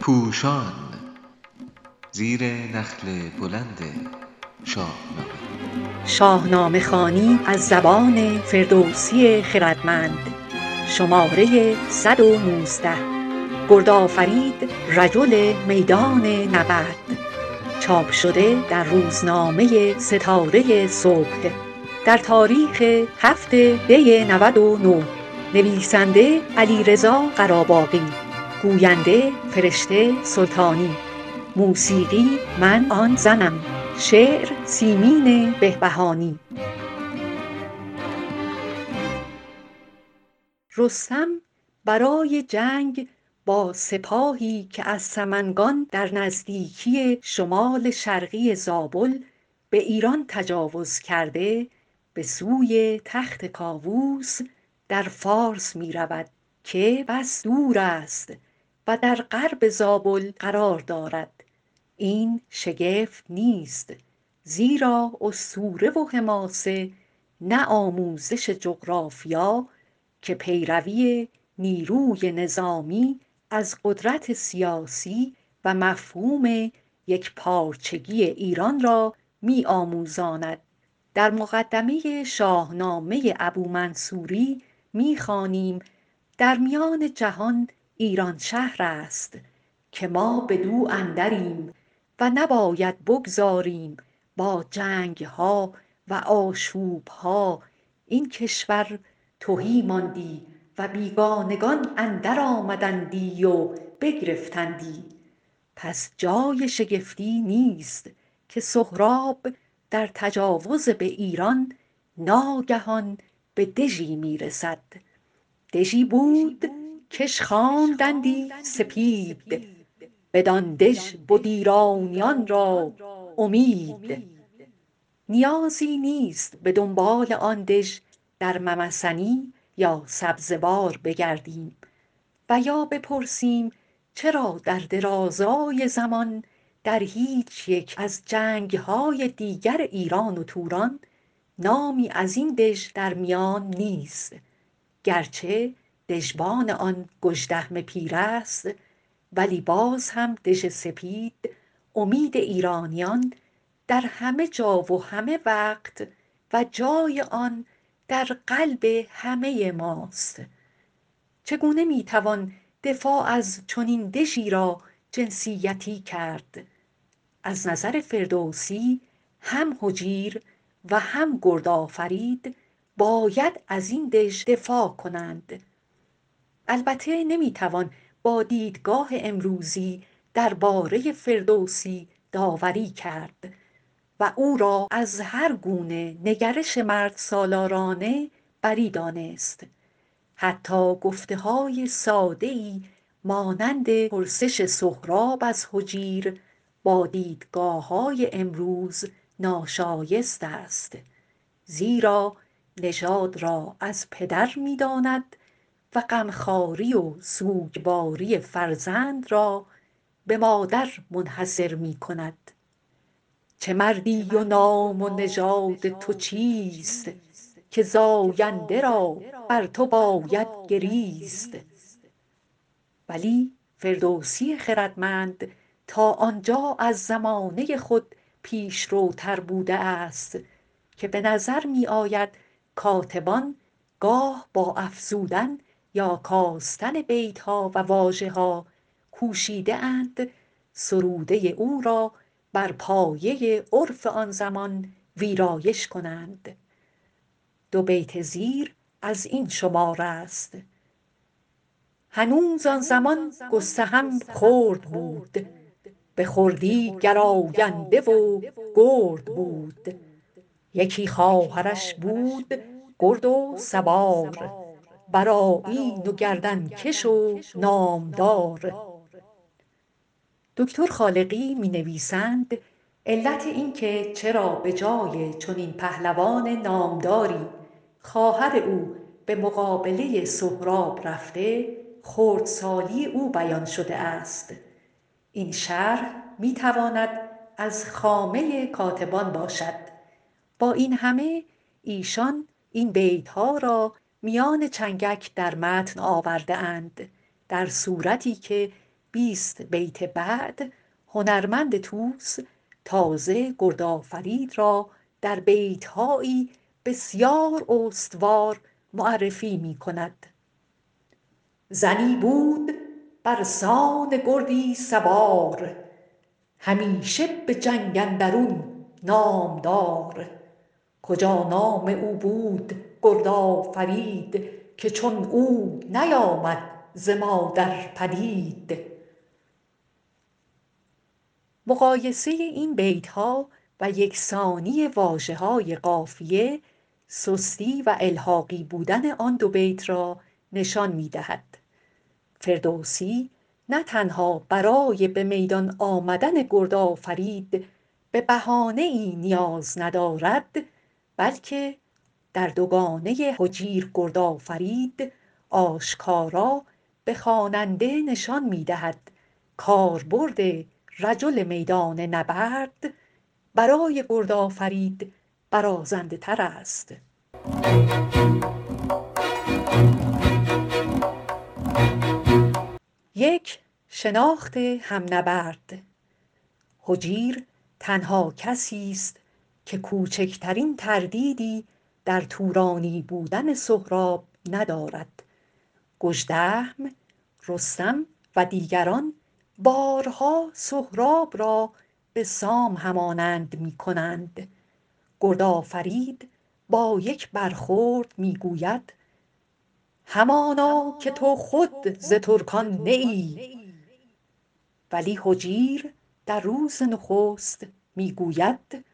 پوشان زیر نخل بلند شاهنامه. شاهنامه خوانی از زبان فردوسی خردمند. شماره صد و نوزده. گردآفرید رجل میدان نبرد. چاپ شده در روزنامه ستاره صبح. در تاریخ هفت دی نود و نه. نویسنده علیرضا قراباغی گوینده فرشته سلطانی. موسیقی من آن زنم شعر سیمین بهبهانی. رستم برای جنگ با سپاهی که از سمنگان در نزدیکی شمال شرقی زابل به ایران تجاوز کرده به سوی تخت کاووس در فارس می رود که بس دور است و در غرب زابل قرار دارد. این شگفت نیست زیرا اسطوره و حماسه نه آموزش جغرافیا که پیروی نیروی نظامی از قدرت سیاسی و مفهوم یکپارچگی ایران را می آموزاند. در مقدمه شاهنامه ابومنصوری می خوانیم در میان جهان ایران شهر است که ما بدو اندریم و نباید بگذاریم با جنگ ها و آشوب ها این کشور تهی ماندی و بیگانگان اندر آمدندی و بگرفتندی. پس جای شگفتی نیست که سهراب در تجاوز به ایران ناگهان به دژی می رسد دژی بود کش خواندندی سپید. بدان دژ بد ایرانیان را امید. نیازی نیست به دنبال آن دژ در ممسنی یا سبزوار بگردیم و یا بپرسیم چرا در درازای زمان در هیچ یک از جنگ های دیگر ایران و توران نامی از این دژ در میان نیست گرچه دژبان آن گژدهم پیر است ولی باز هم دژ سپید امید ایرانیان در همه جا و همه وقت و جای آن در قلب همه ماست. چگونه می توان دفاع از چنین دژی را جنسیتی کرد؟ از نظر فردوسی هم هجیر و هم گردآفرید باید از این دژ دفاع کنند. البته نمی توان با دیدگاه امروزی درباره فردوسی داوری کرد و او را از هر گونه نگرش مردسالارانه بری دانست حتی گفته های ساده ای مانند پرسش سهراب از هجیر با دیدگاه های امروز ناشایست است. زیرا نژاد را از پدر می داند و غمخواری و سوگواری فرزند را به مادر منحصر می کند چه مردی و نام و نژاد تو چیست که زاینده را بر تو باید گریست؟ ولی فردوسی خردمند تا آنجا از زمانه خود پیشروتر بوده است که به نظر می آید کاتبان گاه با افزودن یا کاستن بیت ها و واژه ها کوشیده اند سروده او را بر پایه عرف آن زمان ویرایش کنند. دو بیت زیر از این شمار است. هنوز آن زمان گستهم خرد بود. به خردی گراینده و گرد بود. یکی خواهرش بود گرد و سوار. برآیین و گردنکش و نامدار. دکتر خالقی می نویسند علت این که چرا به جای چنین پهلوان نامداری خواهر او به مقابله سهراب رفته خردسالی او بیان شده است. این شرح می تواند از خامه کاتبان باشد. با این همه ایشان این بیت ها را میان چنگک در متن آورده اند در صورتی که بیست بیت بعد هنرمند توس تازه گردآفرید را در بیتهایی بسیار استوار معرفی می کند زنی بود برسان گردی سوار همیشه به جنگ اندرون نامدار. کجا نام او بود گردآفرید که چون او نیامد ز مادر پدید. مقایسه این بیتها و یکسانی واژه های قافیه سستی و الحاقی بودن آن دو بیت را نشان می دهد فردوسی نه تنها برای به میدان آمدن گردآفرید به بهانه ای نیاز ندارد بلکه در دوگانه هجیر گردآفرید آشکارا به خواننده نشان می دهد کاربرد رجل میدان نبرد برای گردآفرید برازنده تر است. یک شناخت همنبرد. هجیر تنها کسی است که کوچکترین تردیدی در تورانی بودن سهراب ندارد. گژدهم رستم و دیگران بارها سهراب را به سام همانند می کنند گردآفرید با یک برخورد می گوید همانا که تو خود ز ترکان نه ای ولی هجیر در روز نخست می گوید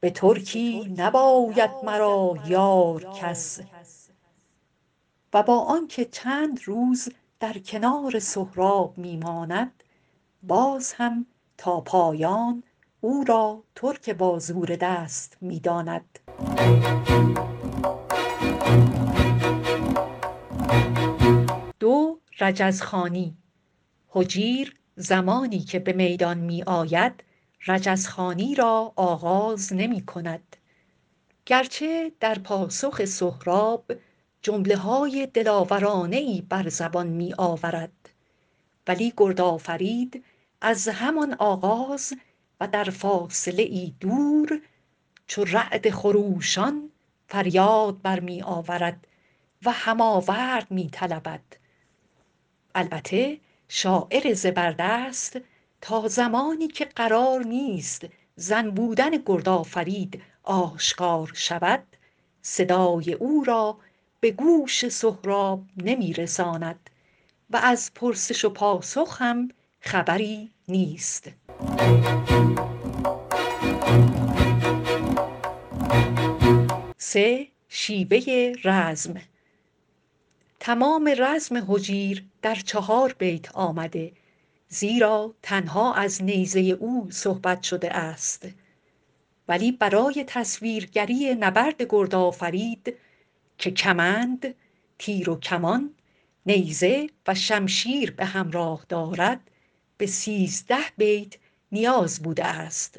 به ترکی نباید مرا یار کس. و با آنکه چند روز در کنار سهراب می ماند باز هم تا پایان او را ترک با زور دست می داند رجزخوانی هجیر زمانی که به میدان می آید رجزخوانی را آغاز نمی کند. گرچه در پاسخ سهراب جمله های دلاورانه ای بر زبان می آورد ولی گردآفرید از همان آغاز و در فاصله ای دور چو رعد خروشان فریاد بر می آورد و هم آورد می طلبد البته شاعر زبردست تا زمانی که قرار نیست زن بودن گردآفرید آشکار شود صدای او را به گوش سهراب نمی رساند و از پرسش و پاسخ هم خبری نیست. سه شیوه رزم تمام رزم هجیر در چهار بیت آمده زیرا تنها از نیزه او صحبت شده است. ولی برای تصویرگری نبرد گردآفرید که کمند تیر و کمان نیزه و شمشیر به همراه دارد به سیزده بیت نیاز بوده است.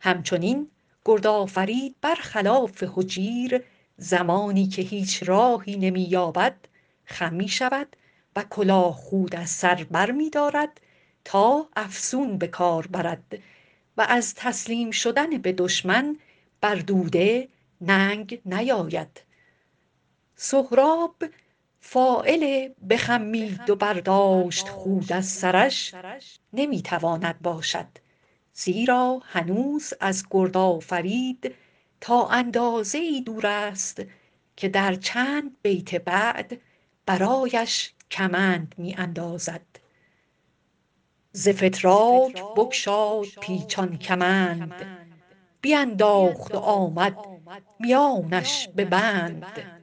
همچنین گردآفرید بر خلاف هجیر زمانی که هیچ راهی نمی یابد خم می شود و کلاه خود از سر بر می دارد تا افسون به کار برد و از تسلیم شدن به دشمن بر دوده ننگ نیاید. سهراب فاعل بخمید و برداشت خود از سرش نمی تواند باشد زیرا هنوز از گردآفرید تا اندازه ای دور است که در چند بیت بعد برایش کمند می اندازد ز فتراک بگشاد پیچان کمند. بینداخت و آمد میانش به بند.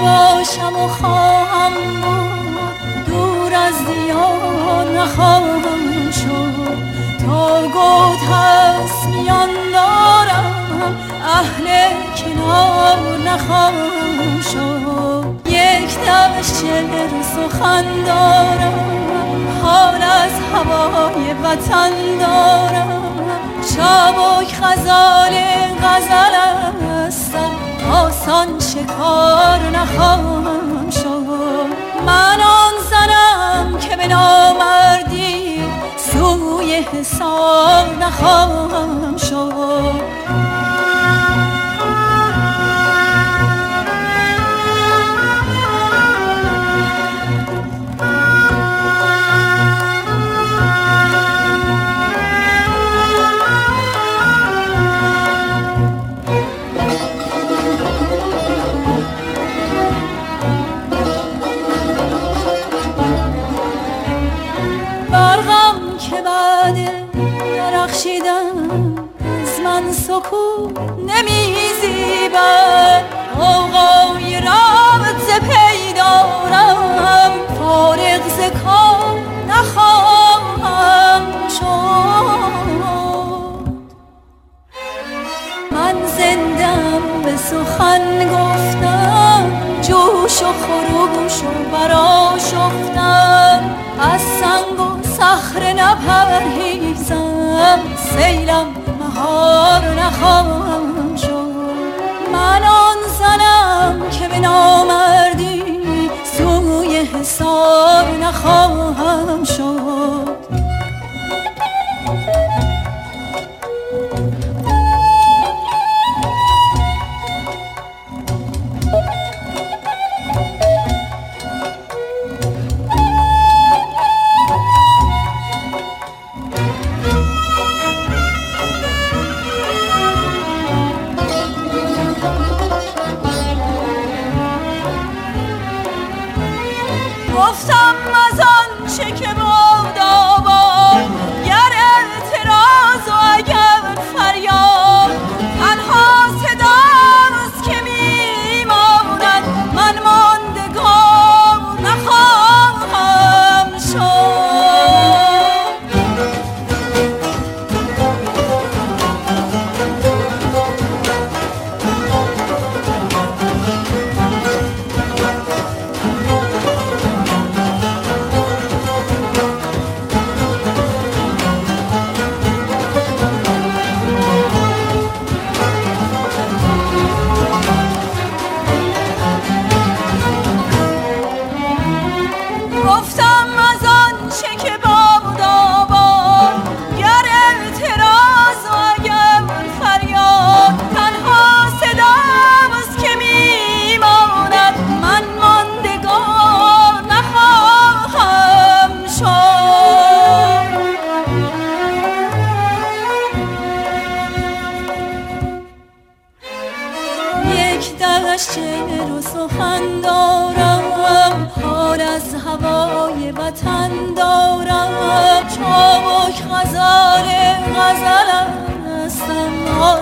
نباشم و خواهم دور از دیار نخواهم شد. تا گوت هست میان دارم. اهل کنار نخواهم شد. یک دم شعر سخن دارم. حال از هوای وطن دارم. شکار نخواهم شد. من آن زنم که به نامردی سوی حساب نخواهم شد. سیلم مهار نخواهم شد. من آن زنم که به نامردی سوی حساب نخواهم شد. Of